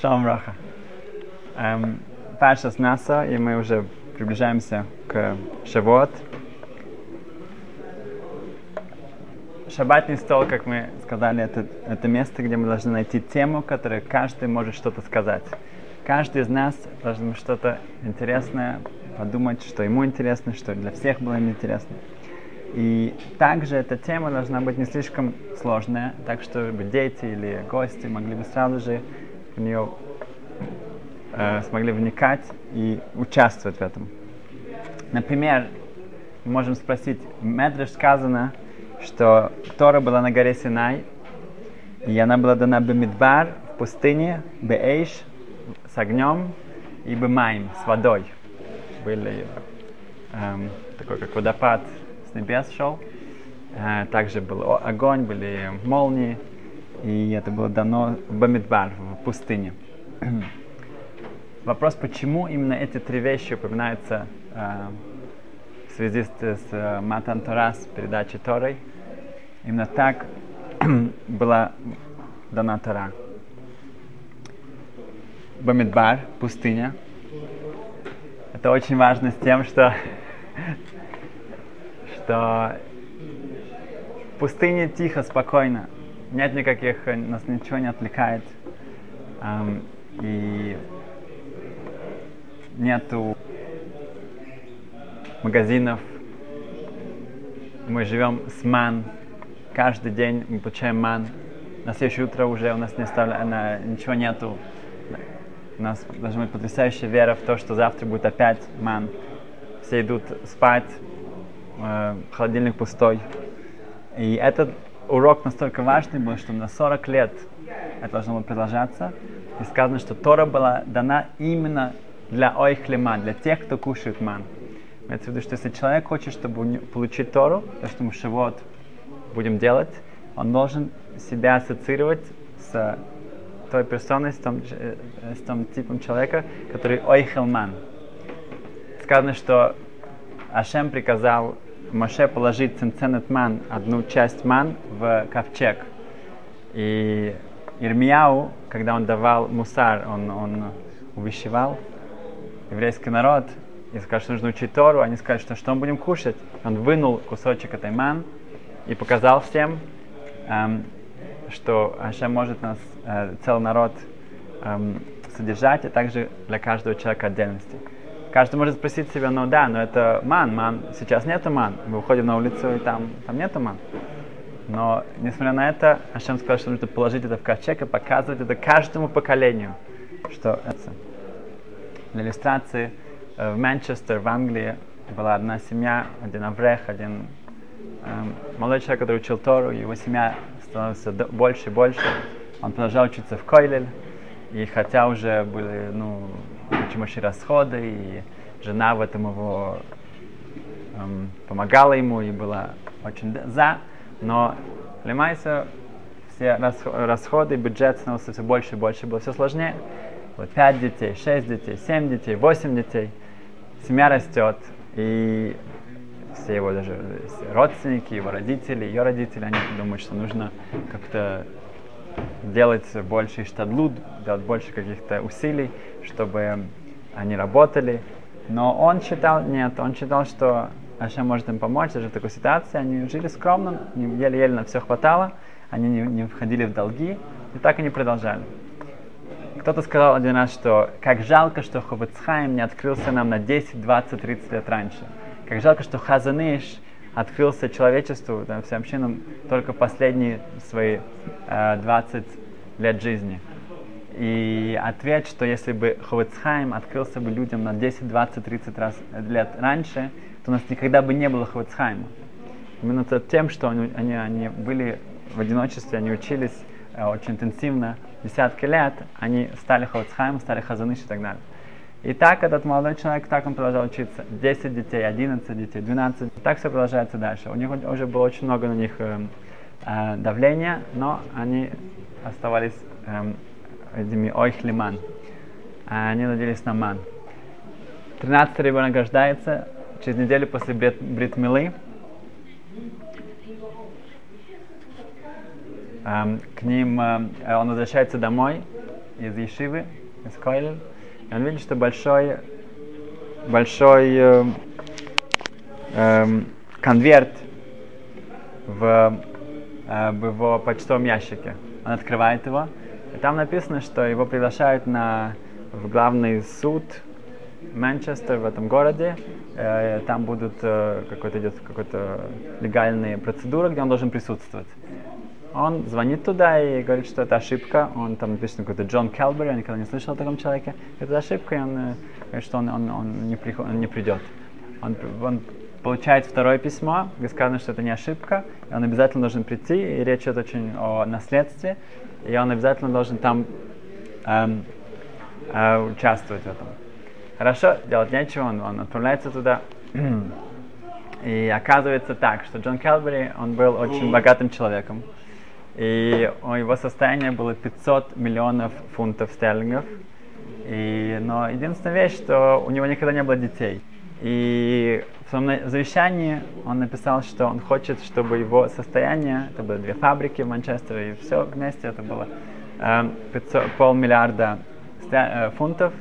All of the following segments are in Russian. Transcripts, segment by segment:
Шалом Раха. Эм, с НАСА, и мы уже приближаемся к Шавот. Шабатный стол, как мы сказали, это, это место, где мы должны найти тему, которой каждый может что-то сказать. Каждый из нас должен что-то интересное подумать, что ему интересно, что для всех было интересно. И также эта тема должна быть не слишком сложная, так чтобы дети или гости могли бы сразу же в нее э, смогли вникать и участвовать в этом. Например, можем спросить, в Медреш сказано, что Тора была на горе Синай, и она была дана Бемидбар, в пустыне, Беэйш, с огнем, и Бемайм, с водой. Были эм, такой как водопад с небес шел. Э, также был огонь, были молнии, и это было дано в Бамидбар, в пустыне. Вопрос, почему именно эти три вещи упоминаются э, в связи с, с э, Матан Торас, передачей Торой, именно так была дана Тора. Бамидбар, пустыня. Это очень важно с тем, что, что в пустыне тихо, спокойно. Нет никаких, нас ничего не отвлекает. Um, и нету магазинов. Мы живем с ман. Каждый день мы получаем ман. На следующее утро уже у нас не оставля... ничего нету. У нас должна быть потрясающая вера в то, что завтра будет опять ман. Все идут спать, э, холодильник пустой. И этот урок настолько важный был, что на 40 лет это должно было продолжаться. И сказано, что Тора была дана именно для ойхлема, для тех, кто кушает ман. Имеется виду, что если человек хочет, чтобы получить Тору, то, что мы шивот будем делать, он должен себя ассоциировать с той персоной, с том, э, с том типом человека, который ойхелман. Сказано, что Ашем приказал Моше положить ценценет ман, одну часть ман, в ковчег. И Ирмияу, когда он давал мусар, он, он увещевал еврейский народ и сказал, что нужно учить Тору. Они сказали, что что мы будем кушать? Он вынул кусочек этой ман и показал всем, эм, что Ашем может нас, э, целый народ, эм, содержать, и также для каждого человека отдельности. Каждый может спросить себя, ну да, но это ман, ман, сейчас нету ман. Мы выходим на улицу, и там, там нету ман. Но, несмотря на это, Ашем сказал, что нужно положить это в ковчег и показывать это каждому поколению, что это. Для иллюстрации, э, в Манчестер, в Англии, была одна семья, один аврех, один эм, молодой человек, который учил Тору, его семья становится больше и больше. Он продолжал учиться в Койлель, и хотя уже были ну, очень большие расходы, и жена в этом его эм, помогала ему и была очень за, но Лемайса все расходы, бюджет становился все больше и больше, было все сложнее. Вот 5 детей, 6 детей, 7 детей, 8 детей. Семья растет, и все его даже родственники, его родители, ее родители, они думают, что нужно как-то делать больше штадлуд, делать больше каких-то усилий, чтобы они работали. Но он считал, нет, он считал, что Ашем может им помочь даже в такой ситуации. Они жили скромно, еле-еле на все хватало, они не, не входили в долги, и так они продолжали. Кто-то сказал один раз, что как жалко, что Ховецхайм не открылся нам на 10, 20, 30 лет раньше. Как жалко, что Хазаныш открылся человечеству, да, всем общинам, только последние свои э, 20 лет жизни. И ответ, что если бы Ховецхайм открылся бы людям на 10, 20, 30 раз, лет раньше, то у нас никогда бы не было Ховецхайма. Именно тем, что они, они, они были в одиночестве, они учились э, очень интенсивно, десятки лет, они стали Ховецхаймом, стали Хазаныш и так далее. И так этот молодой человек, так он продолжал учиться. 10 детей, 11 детей, 12. Так все продолжается дальше. У них уже было очень много на них э, э, давления, но они оставались э, этими ойхлиман. Они надеялись на ман. 13 ребенок рождается, через неделю после брит, бритмилы. Эм, к ним, э, он возвращается домой, из Ешивы, из Койль, он видит, что большой, большой э, конверт в, э, в его почтовом ящике. Он открывает его, и там написано, что его приглашают на в главный суд Манчестер в этом городе. Э, там будут э, какой-то идет какой-то легальные процедуры, где он должен присутствовать. Он звонит туда и говорит, что это ошибка. Он там написан какой-то Джон Келбери, я никогда не слышал о таком человеке. Это ошибка, и он э, говорит, что он, он, он, не, приход, он не придет. Он, он получает второе письмо, где сказано, что это не ошибка, и он обязательно должен прийти, и речь идет очень о наследстве, и он обязательно должен там эм, э, участвовать в этом. Хорошо, делать нечего, он, он отправляется туда. И оказывается так, что Джон Келбери, он был очень богатым человеком. И его состояние было 500 миллионов фунтов стерлингов. И, но единственная вещь, что у него никогда не было детей. И в своем завещании он написал, что он хочет, чтобы его состояние, это было две фабрики в Манчестере, и все вместе это было э, 500, полмиллиарда э, фунтов,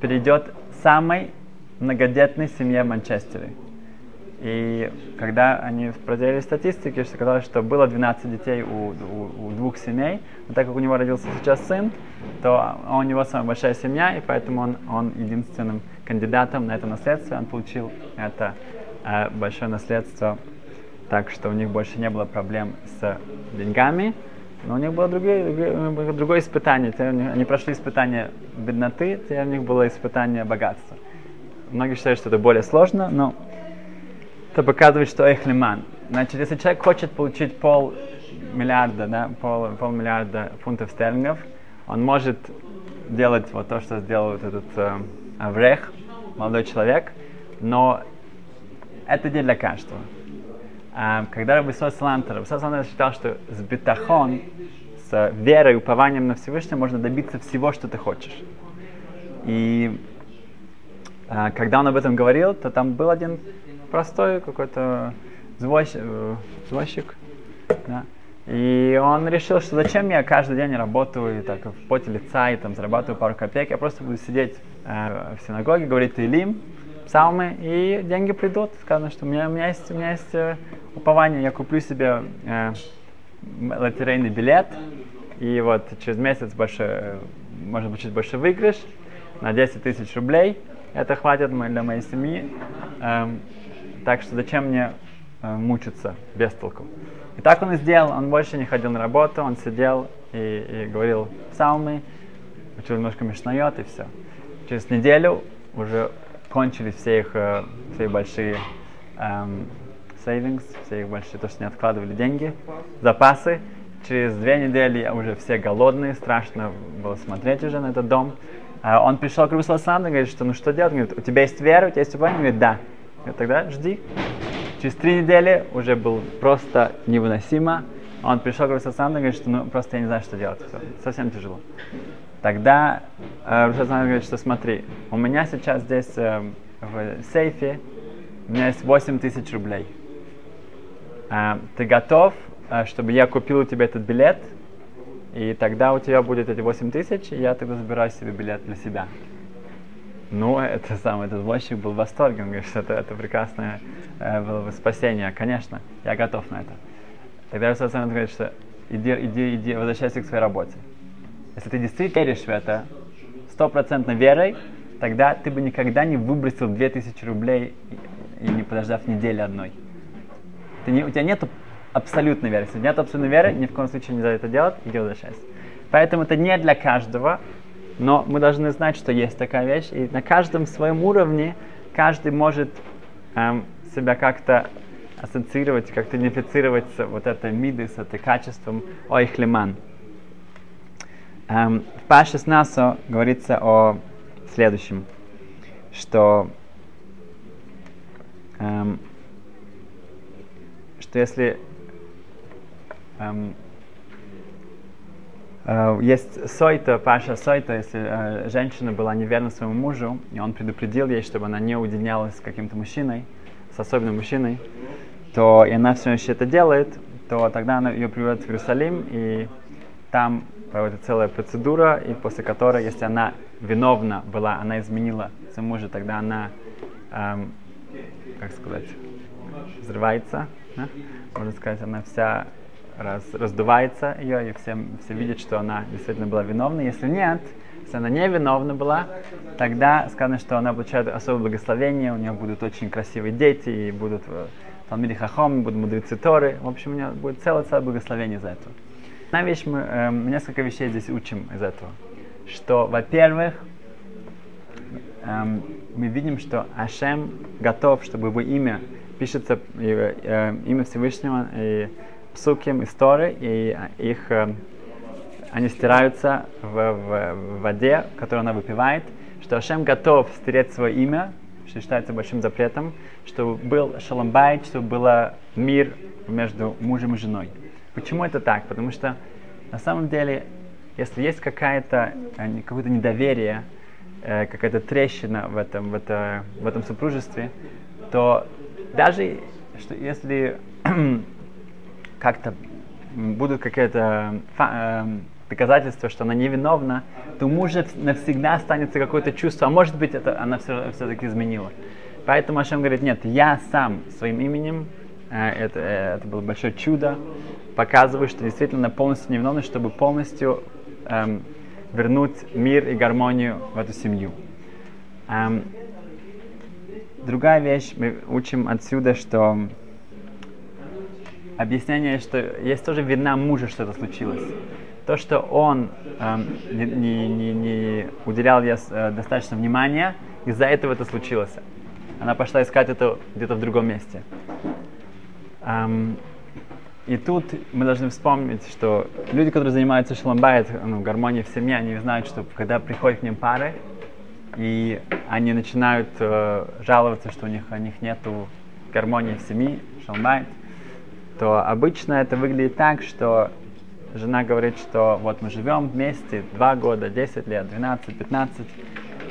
перейдет самой многодетной семье в Манчестере. И когда они проверили статистики, оказалось, что было 12 детей у, у, у двух семей, но так как у него родился сейчас сын, то у него самая большая семья, и поэтому он, он единственным кандидатом на это наследство, он получил это э, большое наследство, так что у них больше не было проблем с деньгами, но у них было другое, другое, другое испытание. Они прошли испытание бедноты, теперь у них было испытание богатства. Многие считают, что это более сложно, но это показывает, что эхлиман. Значит, если человек хочет получить пол миллиарда, да, пол, полмиллиарда фунтов стерлингов, он может делать вот то, что сделал вот этот э, Аврех, молодой человек, но это не для каждого. А, когда Рабисос Салантер, Рабисос Салантер считал, что с бетахон, с верой упованием на Всевышнего можно добиться всего, что ты хочешь. И а, когда он об этом говорил, то там был один простой какой-то звозчик, э, звозчик да, и он решил, что зачем я каждый день работаю так, в поте лица и там зарабатываю пару копеек, я просто буду сидеть э, в синагоге, говорить Илим, псалмы, и деньги придут. Сказано, что у меня, у меня есть, у меня есть э, упование, я куплю себе э, лотерейный билет, и вот через месяц больше, э, можно получить больше выигрыш на 10 тысяч рублей. Это хватит для моей семьи. Эм, так что зачем мне э, мучиться без толку? И так он и сделал. Он больше не ходил на работу, он сидел и, и говорил псалмы, учил немножко мишнает и все. Через неделю уже кончились все их, э, все большие эм, savings, все их большие, то, что они откладывали деньги, запасы. Через две недели уже все голодные, страшно было смотреть уже на этот дом. А он пришел к Рабису и говорит, что ну что делать? Он говорит, у тебя есть вера, у тебя есть упование? Он говорит, да. Говорит, тогда жди. Через три недели уже был просто невыносимо. Он пришел к Рабису и говорит, что ну просто я не знаю, что делать. Все, совсем тяжело. Тогда э, Рушасан говорит, что смотри, у меня сейчас здесь э, в сейфе, у меня есть 8 тысяч рублей. Э, ты готов, э, чтобы я купил у тебя этот билет, и тогда у тебя будет эти 8 тысяч, и я тогда забираю себе билет для себя. Ну, это самый этот возчик был в восторге, он говорит, что это, это прекрасное э, было бы спасение. Конечно, я готов на это. Тогда Русасан говорит, что иди, иди, иди, возвращайся к своей работе. Если ты действительно веришь в это, стопроцентно верой, тогда ты бы никогда не выбросил 2000 рублей и, и не подождав недели одной. Ты не, у тебя нет абсолютной веры. Если нет абсолютной веры, ни в коем случае нельзя это делать, иди возвращайся. Поэтому это не для каждого, но мы должны знать, что есть такая вещь, и на каждом своем уровне каждый может эм, себя как-то ассоциировать, как-то идентифицировать с вот этой миды, с этим качеством ойхлиман. Эм, в Паше Насо говорится о следующем, что, эм, что если эм, есть сойта, Паша сойта, если э, женщина была неверна своему мужу, и он предупредил ей, чтобы она не уединялась с каким-то мужчиной, с особенным мужчиной, то и она все еще это делает, то тогда она ее приводит в Иерусалим, и там проводится целая процедура, и после которой, если она виновна была, она изменила своему мужу, тогда она, эм, как сказать, взрывается, да? можно сказать, она вся раз, раздувается ее, и все, все видят, что она действительно была виновна. Если нет, если она не виновна была, тогда сказано, что она получает особое благословение, у нее будут очень красивые дети, и будут э, Талмиди Хахом, будут мудрецы Торы. В общем, у нее будет целое-целое благословение за это. Одна вещь, мы э, несколько вещей здесь учим из этого. Что, во-первых, э, мы видим, что Ашем готов, чтобы его имя пишется, э, э, имя Всевышнего, и псуким истории, и их, э, они стираются в, в, в воде, которую она выпивает, что Ашем готов стереть свое имя, что считается большим запретом, чтобы был шаломбайт, чтобы был мир между мужем и женой. Почему это так? Потому что на самом деле, если есть какая-то, э, какое-то недоверие, э, какая-то трещина в этом, в, это, в этом супружестве, то даже что если как-то будут какие-то э, доказательства, что она невиновна, то мужа навсегда останется какое-то чувство, а может быть, это она все, все-таки изменила. Поэтому Ашем говорит, нет, я сам своим именем, э, это, э, это было большое чудо, показываю, что действительно полностью невиновна, чтобы полностью эм, вернуть мир и гармонию в эту семью. Эм, другая вещь, мы учим отсюда, что объяснение, что есть тоже вина мужа, что это случилось. То, что он эм, не, не, не уделял ей э, достаточно внимания, из-за этого это случилось. Она пошла искать это где-то в другом месте. Эм, и тут мы должны вспомнить, что люди, которые занимаются шламбайт, ну, гармонией в семье, они знают, что когда приходят к ним пары, и они начинают э, жаловаться, что у них, у них нет гармонии в семье, шалбайт, то обычно это выглядит так, что жена говорит, что вот мы живем вместе 2 года, 10 лет, 12, 15,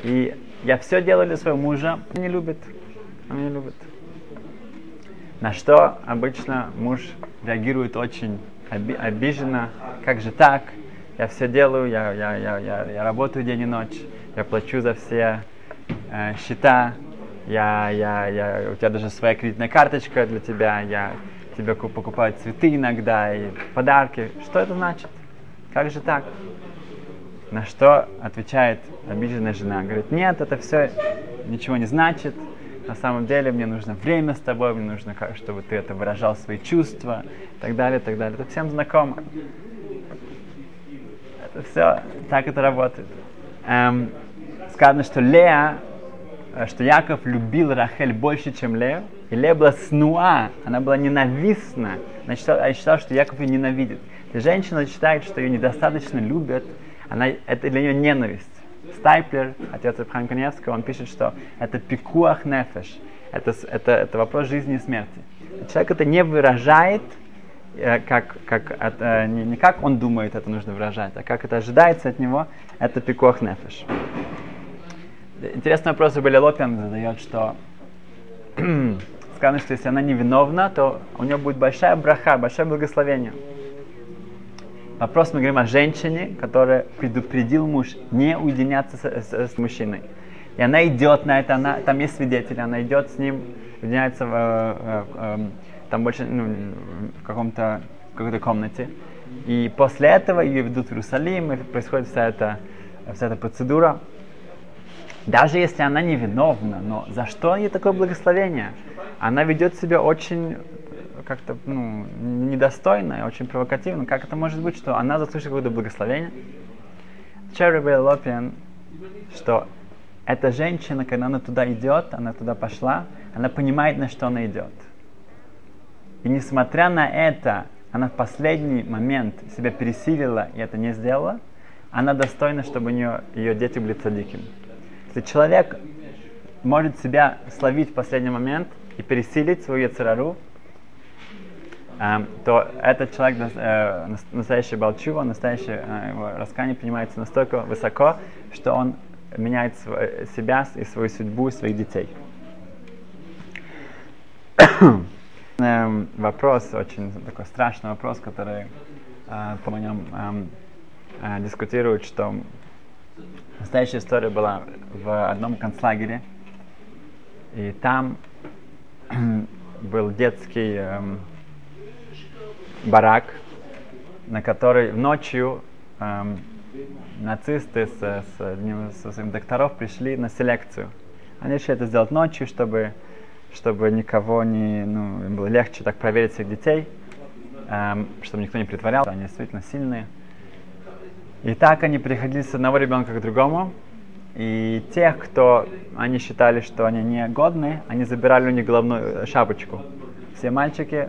и я все делаю для своего мужа, он не любит, он не любит. На что обычно муж реагирует очень оби- обиженно, как же так, я все делаю, я, я, я, я, я работаю день и ночь, я плачу за все э, счета, я, я, я, у тебя даже своя кредитная карточка для тебя, я тебе покупаю цветы иногда и подарки. Что это значит? Как же так? На что отвечает обиженная жена? Говорит, нет, это все ничего не значит. На самом деле мне нужно время с тобой, мне нужно, чтобы ты это выражал свои чувства и так далее, и так далее. Это всем знакомо. Это все, так это работает. Эм, сказано, что Лея, э, что Яков любил Рахель больше, чем Лею, и Лея была снуа, она была ненавистна. Она считала, она считала, что Яков ее ненавидит. И женщина считает, что ее недостаточно любят, она, это для нее ненависть. Стайплер, отец Абхам Каневского, он пишет, что это пикуах нефеш, это, это, это вопрос жизни и смерти. Человек это не выражает, э, как, как, это, не, не как он думает, это нужно выражать, а как это ожидается от него, это пикуах нефеш. Интересный вопрос Рубели Лопин задает, что сказано, что если она невиновна, то у нее будет большая браха, большое благословение. Вопрос мы говорим о женщине, которая предупредил муж не уединяться с, с, с мужчиной. И она идет на это, она, там есть свидетели, она идет с ним, уединяется в, в, в, там больше ну, в каком-то какой-то комнате. И после этого ее ведут в Иерусалим, и происходит вся эта, вся эта процедура. Даже если она невиновна, но за что ей такое благословение? Она ведет себя очень как-то ну, недостойно и очень провокативно. Как это может быть, что она заслуживает какое-то благословение? Черри Лопиан, что эта женщина, когда она туда идет, она туда пошла, она понимает, на что она идет. И несмотря на это, она в последний момент себя пересилила и это не сделала, она достойна, чтобы у нее, ее дети были цадиками. Если человек может себя словить в последний момент и пересилить свою яцерару, эм, то этот человек э, настоящий балчува, настоящее э, его раскаяние принимается настолько высоко, что он меняет себя и свою судьбу, и своих детей. Эм, вопрос, очень такой страшный вопрос, который э, по нем э, э, дискутируют, что настоящая история была в одном концлагере, и там был детский эм, барак, на который ночью эм, нацисты с, с одним из докторов пришли на селекцию. Они решили это сделать ночью, чтобы, чтобы никого не, ну, им было легче так проверить всех детей, эм, чтобы никто не притворялся, они действительно сильные. И так они переходили с одного ребенка к другому, и тех, кто они считали, что они не годны, они забирали у них головную э, шапочку. Все мальчики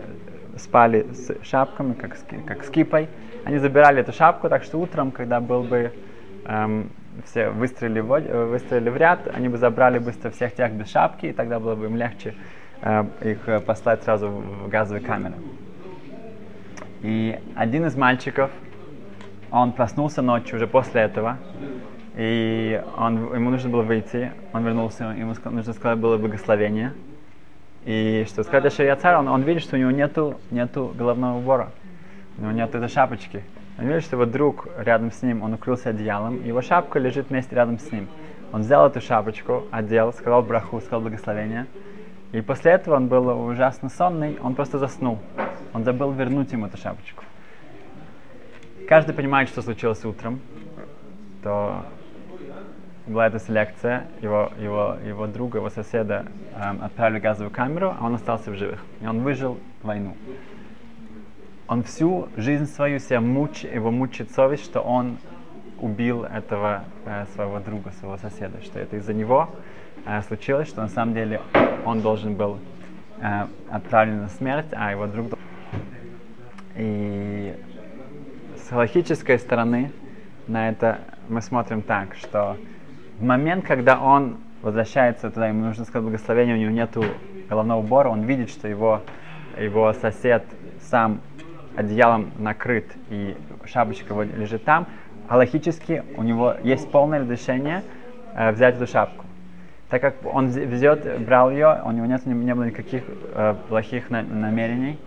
спали с шапками, как с, как с кипой. Они забирали эту шапку, так что утром, когда был бы эм, все выстроили в, э, выстроили в ряд, они бы забрали быстро всех тех без шапки, и тогда было бы им легче э, их послать сразу в газовые камеры. И один из мальчиков, он проснулся ночью уже после этого, и он, ему нужно было выйти, он вернулся, ему нужно сказать было благословение. И что сказать Ашер царь, он, он видит, что у него нету, нету головного убора, у него нету этой шапочки. Он видит, что его друг рядом с ним, он укрылся одеялом, его шапка лежит вместе рядом с ним. Он взял эту шапочку, одел, сказал браху, сказал благословение. И после этого он был ужасно сонный, он просто заснул. Он забыл вернуть ему эту шапочку. Каждый понимает, что случилось утром. То была эта селекция, его, его, его друга, его соседа эм, отправили в газовую камеру, а он остался в живых. И он выжил войну. Он всю жизнь свою себя муч, его мучит совесть, что он убил этого э, своего друга, своего соседа, что это из-за него э, случилось, что на самом деле он должен был э, отправлен на смерть, а его друг... И с логической стороны на это мы смотрим так, что в момент, когда он возвращается туда, ему нужно сказать благословение, у него нету головного убора, он видит, что его, его сосед сам одеялом накрыт и шапочка его лежит там, а логически у него есть полное разрешение э, взять эту шапку. Так как он везет, брал ее, у него нет, не, не было никаких э, плохих на, намерений,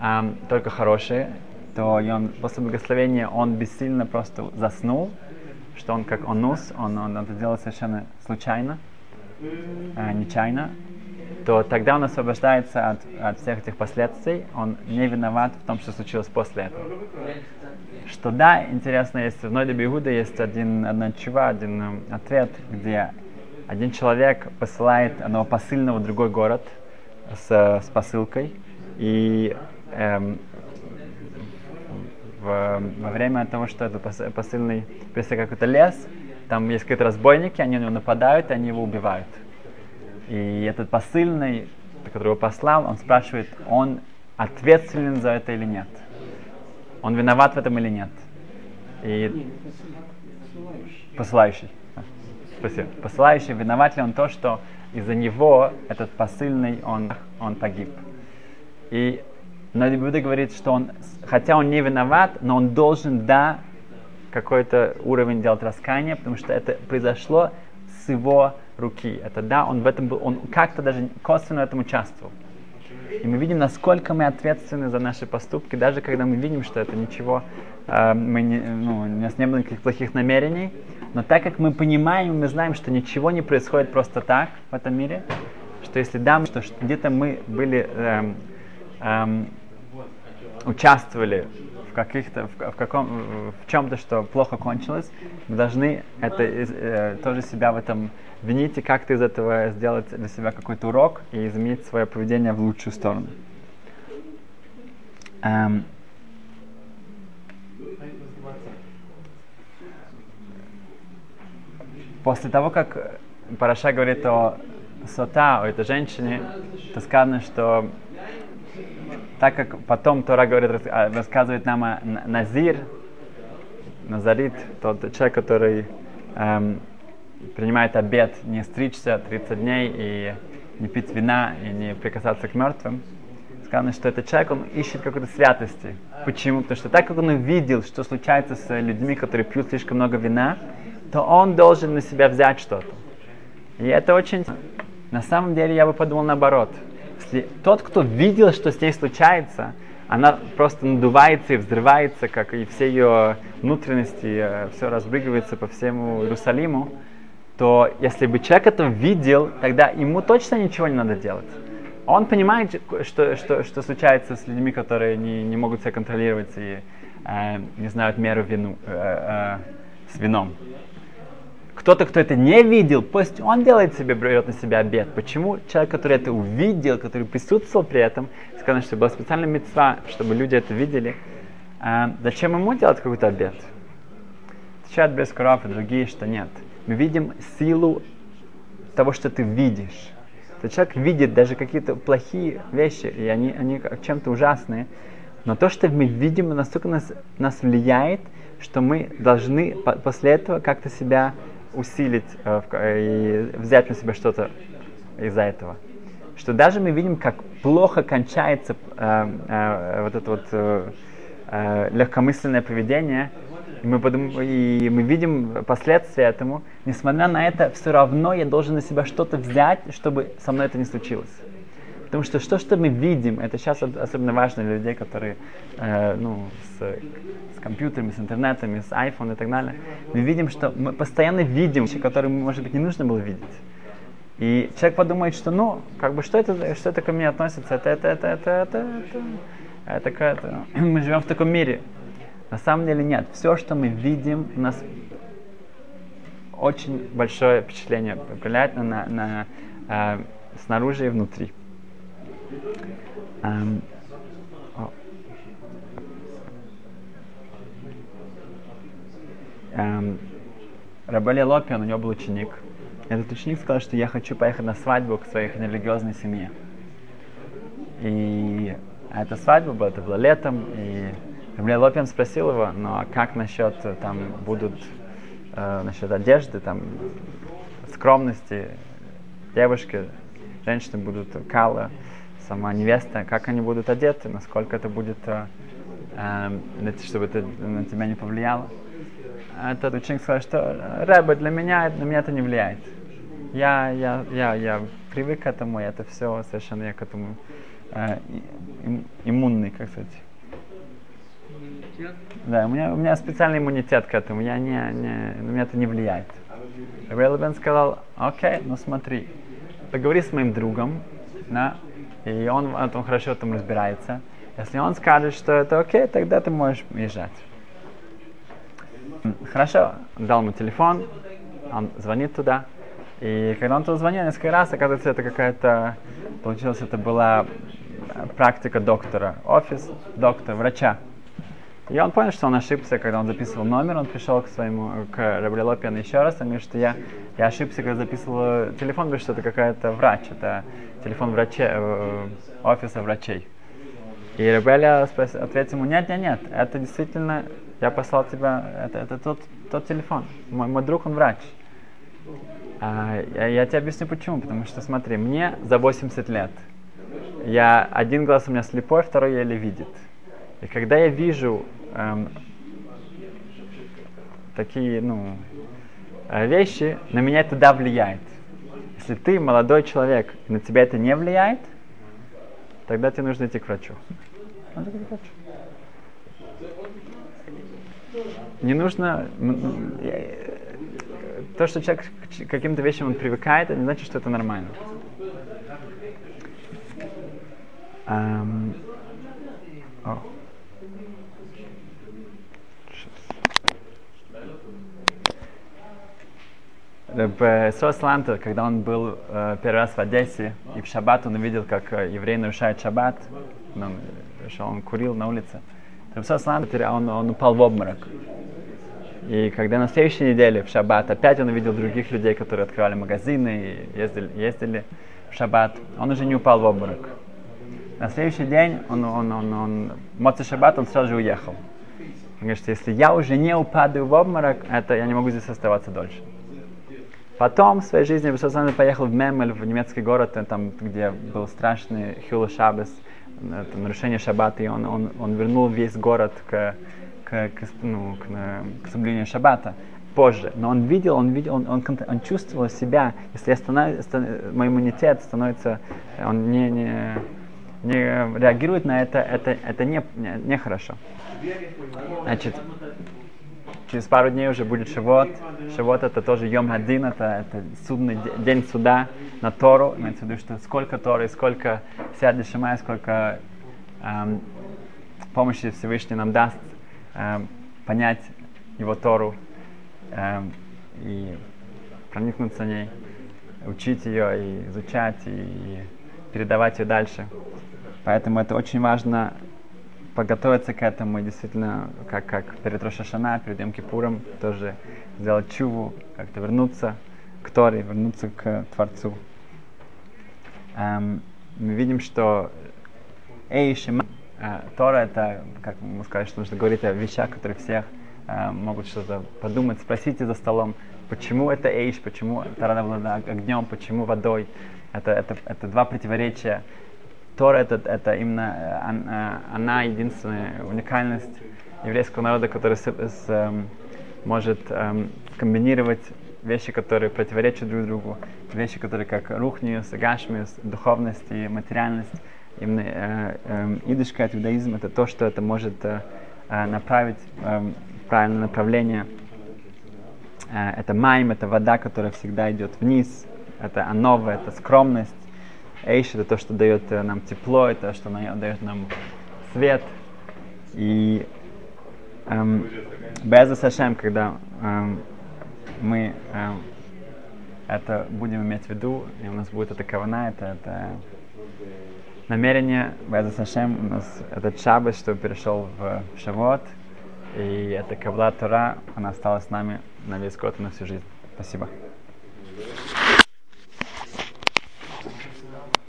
э, только хорошие, то и он, после благословения он бессильно просто заснул, что он как онус, он, он это делает совершенно случайно, э, нечаянно, то тогда он освобождается от, от всех этих последствий, он не виноват в том, что случилось после этого. Что да, интересно, есть в Нойде Бигуда есть один, одна чува, один э, ответ, где один человек посылает одного посыльного в другой город с, с посылкой, и эм, в, во время того, что этот посыльный пришел какой-то лес, там есть какие-то разбойники, они на него нападают, и они его убивают. И этот посыльный, который его послал, он спрашивает, он ответственен за это или нет? Он виноват в этом или нет? И посылающий. Спасибо. Посылающий, виноват ли он то, что из-за него этот посыльный, он, он погиб. И но Будда говорит, что он, хотя он не виноват, но он должен, да, какой-то уровень делать раскаяния, потому что это произошло с его руки. Это да, он в этом был, он как-то даже косвенно в этом участвовал. И мы видим, насколько мы ответственны за наши поступки, даже когда мы видим, что это ничего, э, мы не, ну, у нас не было никаких плохих намерений. Но так как мы понимаем, мы знаем, что ничего не происходит просто так в этом мире, что если да, что, где-то мы были эм, эм, участвовали в каких-то в, в каком в чем-то, что плохо кончилось, мы должны это э, тоже себя в этом винить и как-то из этого сделать для себя какой-то урок и изменить свое поведение в лучшую сторону. Эм, после того, как Параша говорит о Сота, о этой женщине, то сказано, что так как потом Тора говорит, а, рассказывает нам о Назир, Назарит, тот человек, который эм, принимает обед не стричься 30 дней и не пить вина и не прикасаться к мертвым, сказано, что этот человек, он ищет какой-то святости. Почему? Потому что так как он увидел, что случается с людьми, которые пьют слишком много вина, то он должен на себя взять что-то. И это очень... На самом деле я бы подумал наоборот – тот, кто видел, что с ней случается, она просто надувается и взрывается, как и все ее внутренности, э, все разбрыгивается по всему Иерусалиму, то если бы человек это видел, тогда ему точно ничего не надо делать. Он понимает, что, что, что случается с людьми, которые не, не могут себя контролировать и э, не знают меру вину, э, э, с вином. Кто-то, кто это не видел, пусть он делает себе, берет на себя обед. Почему человек, который это увидел, который присутствовал при этом, сказано, что была специальная мецва, чтобы люди это видели, э, зачем ему делать какой-то обед? Отвечают без Курав и другие, что нет. Мы видим силу того, что ты видишь. То человек видит даже какие-то плохие вещи, и они, они чем-то ужасные. Но то, что мы видим, настолько нас, нас влияет, что мы должны по после этого как-то себя усилить э, и взять на себя что-то из-за этого. Что даже мы видим, как плохо кончается э, э, вот это вот э, э, легкомысленное поведение, и мы, подум... и мы видим последствия этому, несмотря на это, все равно я должен на себя что-то взять, чтобы со мной это не случилось. Потому что что, что мы видим, это сейчас особенно важно для людей, которые э, ну, с, с компьютерами, с интернетами, с iPhone и так далее. Мы видим, что мы постоянно видим вещи, которые, может быть, не нужно было видеть. И человек подумает, что ну, как бы что это, что это ко мне относится, это, это, это, это, это, это, это, это, мы живем в таком мире. На самом деле нет. Все, что мы видим, у нас очень большое впечатление проявляет на, на, на э, снаружи и внутри. Um, oh. um, Лопиан, у него был ученик. Этот ученик сказал, что я хочу поехать на свадьбу к своей религиозной семье. И эта свадьба была, это было летом, и Рабали Лопиан спросил его, ну а как насчет, там будут, э, насчет одежды, там, скромности, девушки, женщины будут кала, сама невеста, как они будут одеты, насколько это будет, э, э, чтобы это на тебя не повлияло. Этот ученик сказал, что Рэба, для меня, на меня это не влияет. Я, я, я, я привык к этому, это все совершенно я к этому э, им, иммунный, как сказать. Да, у меня, у меня специальный иммунитет к этому, я не, не, на меня это не влияет. Рабби сказал, окей, ну смотри, поговори с моим другом, да, и он, он хорошо там разбирается. Если он скажет, что это окей, тогда ты можешь езжать. Хорошо, дал ему телефон, он звонит туда. И когда он туда звонил несколько раз, оказывается, это какая-то, получилось, это была практика доктора, офис доктора, врача. И он понял, что он ошибся, когда он записывал номер, он пришел к своему, к Рабри Лопиану еще раз, он говорит, что я, я ошибся, когда записывал телефон, говорит, что это какая-то врач, это телефон врача, э, офиса врачей. И Рабеля ответил ему, нет, нет, нет, это действительно, я послал тебя, это, это тот, тот телефон, мой, мой друг, он врач. А, я, я тебе объясню почему, потому что смотри, мне за 80 лет, я, один глаз у меня слепой, второй еле видит. И когда я вижу эм, такие, ну, э, вещи, на меня это да влияет. Если ты молодой человек, и на тебя это не влияет, тогда тебе нужно идти к врачу. Не нужно... То, что человек к каким-то вещам он привыкает, это не значит, что это нормально. Um, Сос Лантер, когда он был э, первый раз в Одессе, и в шаббат он увидел, как э, евреи нарушают шаббат, он, шел, он курил на улице. Сос Лантер, он, он упал в обморок. И когда на следующей неделе в шаббат опять он увидел других людей, которые открывали магазины и ездили, ездили в шаббат, он уже не упал в обморок. На следующий день он, он, он, он, Моци Шаббат, он сразу же уехал. Он говорит, что если я уже не упадаю в обморок, это я не могу здесь оставаться дольше. Потом в своей жизни Бесосана поехал в Мемель, в немецкий город, э, там, где был страшный Хюла Шабес, нарушение шаббата, и он, он, он вернул весь город к, к, к, ну, к, к соблюдению шаббата позже. Но он видел, он видел, он, он, он чувствовал себя, если я становлюсь, мой иммунитет становится, он не, не не реагируют на это, это, это не, не, нехорошо. Значит, через пару дней уже будет Шивот. Шивот это тоже Йом Один, это, это судный день суда на Тору. Имеется в виду, что сколько Торы, сколько сядет Шамай, сколько эм, помощи Всевышний нам даст эм, понять его Тору эм, и проникнуться ней, учить ее и изучать и, и передавать ее дальше. Поэтому это очень важно подготовиться к этому, действительно, как, как перед Рошашана, перед Йом Кипуром, тоже сделать чуву, как-то вернуться к Торе, вернуться к Творцу. Эм, мы видим, что Эйшима, э, Тора это, как мы сказали, что нужно говорить о вещах, которые всех э, могут что-то подумать, спросите за столом, почему это Эйш, почему Тора была огнем, почему водой. Это, это, это два противоречия. Тора это, это именно э, она единственная уникальность еврейского народа, который с, с, эм, может эм, комбинировать вещи, которые противоречат друг другу, вещи, которые как рухниус, гашмиус, духовность и материальность. Именно э, э, идышка, иудаизм, это то, что это может э, э направить э, в правильное направление. Э, это майм, это вода, которая всегда идет вниз, это анова, это скромность. Эйш это то, что дает э, нам тепло, это что дает нам свет. И эм, Сашем, когда эм, мы эм, это будем иметь в виду, и у нас будет эта кавана, это, это намерение, Беза Сашем, у нас этот шаббат, что перешел в Шавот, и эта кавла Тора, она осталась с нами на весь год и на всю жизнь. Спасибо.